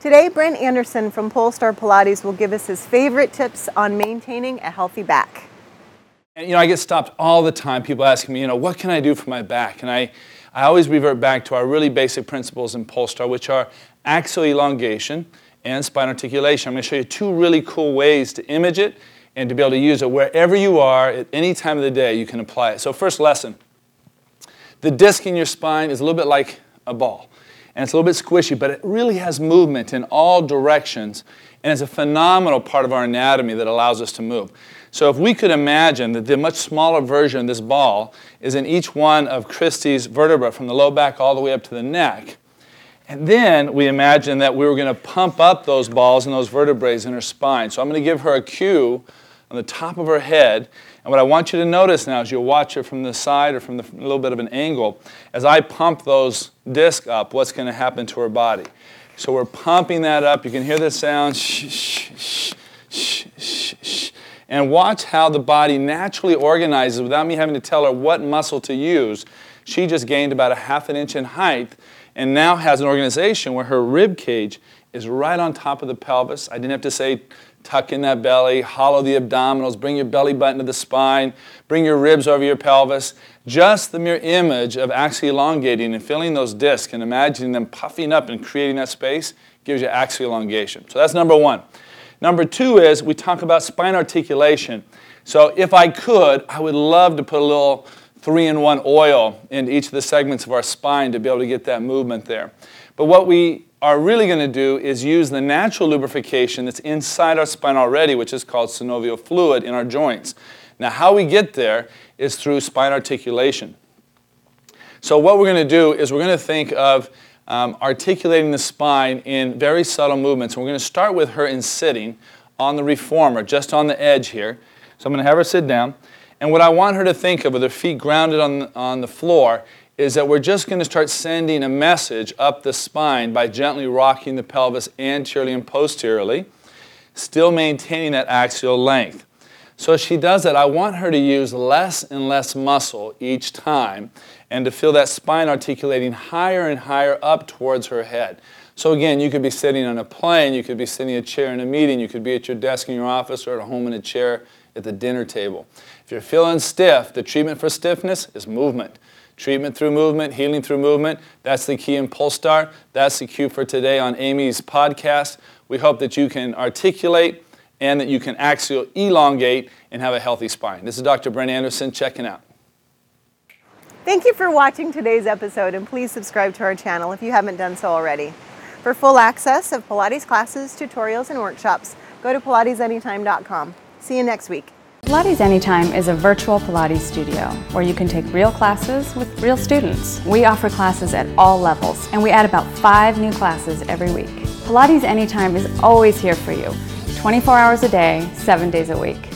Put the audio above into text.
Today, Brent Anderson from Polestar Pilates will give us his favorite tips on maintaining a healthy back. And, you know, I get stopped all the time, people asking me, you know, what can I do for my back? And I, I always revert back to our really basic principles in Polestar, which are axial elongation and spine articulation. I'm going to show you two really cool ways to image it and to be able to use it wherever you are at any time of the day, you can apply it. So, first lesson the disc in your spine is a little bit like a ball and it's a little bit squishy, but it really has movement in all directions, and it's a phenomenal part of our anatomy that allows us to move. So if we could imagine that the much smaller version of this ball is in each one of Kristi's vertebra from the low back all the way up to the neck, and then we imagine that we were going to pump up those balls and those vertebrae in her spine. So I'm going to give her a cue on the top of her head, and what I want you to notice now is you'll watch it from the side or from a little bit of an angle. As I pump those discs up, what's going to happen to her body? So we're pumping that up. You can hear the sound. Shh, shh, shh. And watch how the body naturally organizes without me having to tell her what muscle to use. She just gained about a half an inch in height and now has an organization where her rib cage is right on top of the pelvis. I didn't have to say tuck in that belly, hollow the abdominals, bring your belly button to the spine, bring your ribs over your pelvis. Just the mere image of actually elongating and filling those discs and imagining them puffing up and creating that space gives you axial elongation. So that's number one. Number two is we talk about spine articulation. So if I could, I would love to put a little three in one oil in each of the segments of our spine to be able to get that movement there. But what we are really going to do is use the natural lubrication that's inside our spine already, which is called synovial fluid in our joints. Now, how we get there is through spine articulation. So, what we're going to do is we're going to think of um, articulating the spine in very subtle movements. We're going to start with her in sitting on the reformer, just on the edge here. So, I'm going to have her sit down. And what I want her to think of with her feet grounded on on the floor is that we're just going to start sending a message up the spine by gently rocking the pelvis anteriorly and posteriorly, still maintaining that axial length. So as she does that, I want her to use less and less muscle each time and to feel that spine articulating higher and higher up towards her head. So again, you could be sitting on a plane, you could be sitting in a chair in a meeting, you could be at your desk in your office or at home in a chair at the dinner table. If you're feeling stiff, the treatment for stiffness is movement. Treatment through movement, healing through movement. That's the key in Polestar. That's the cue for today on Amy's podcast. We hope that you can articulate and that you can actually elongate and have a healthy spine. This is Dr. Brent Anderson checking out. Thank you for watching today's episode and please subscribe to our channel if you haven't done so already. For full access of Pilates classes, tutorials, and workshops, go to pilatesanytime.com. See you next week. Pilates Anytime is a virtual Pilates studio where you can take real classes with real students. We offer classes at all levels and we add about five new classes every week. Pilates Anytime is always here for you, 24 hours a day, seven days a week.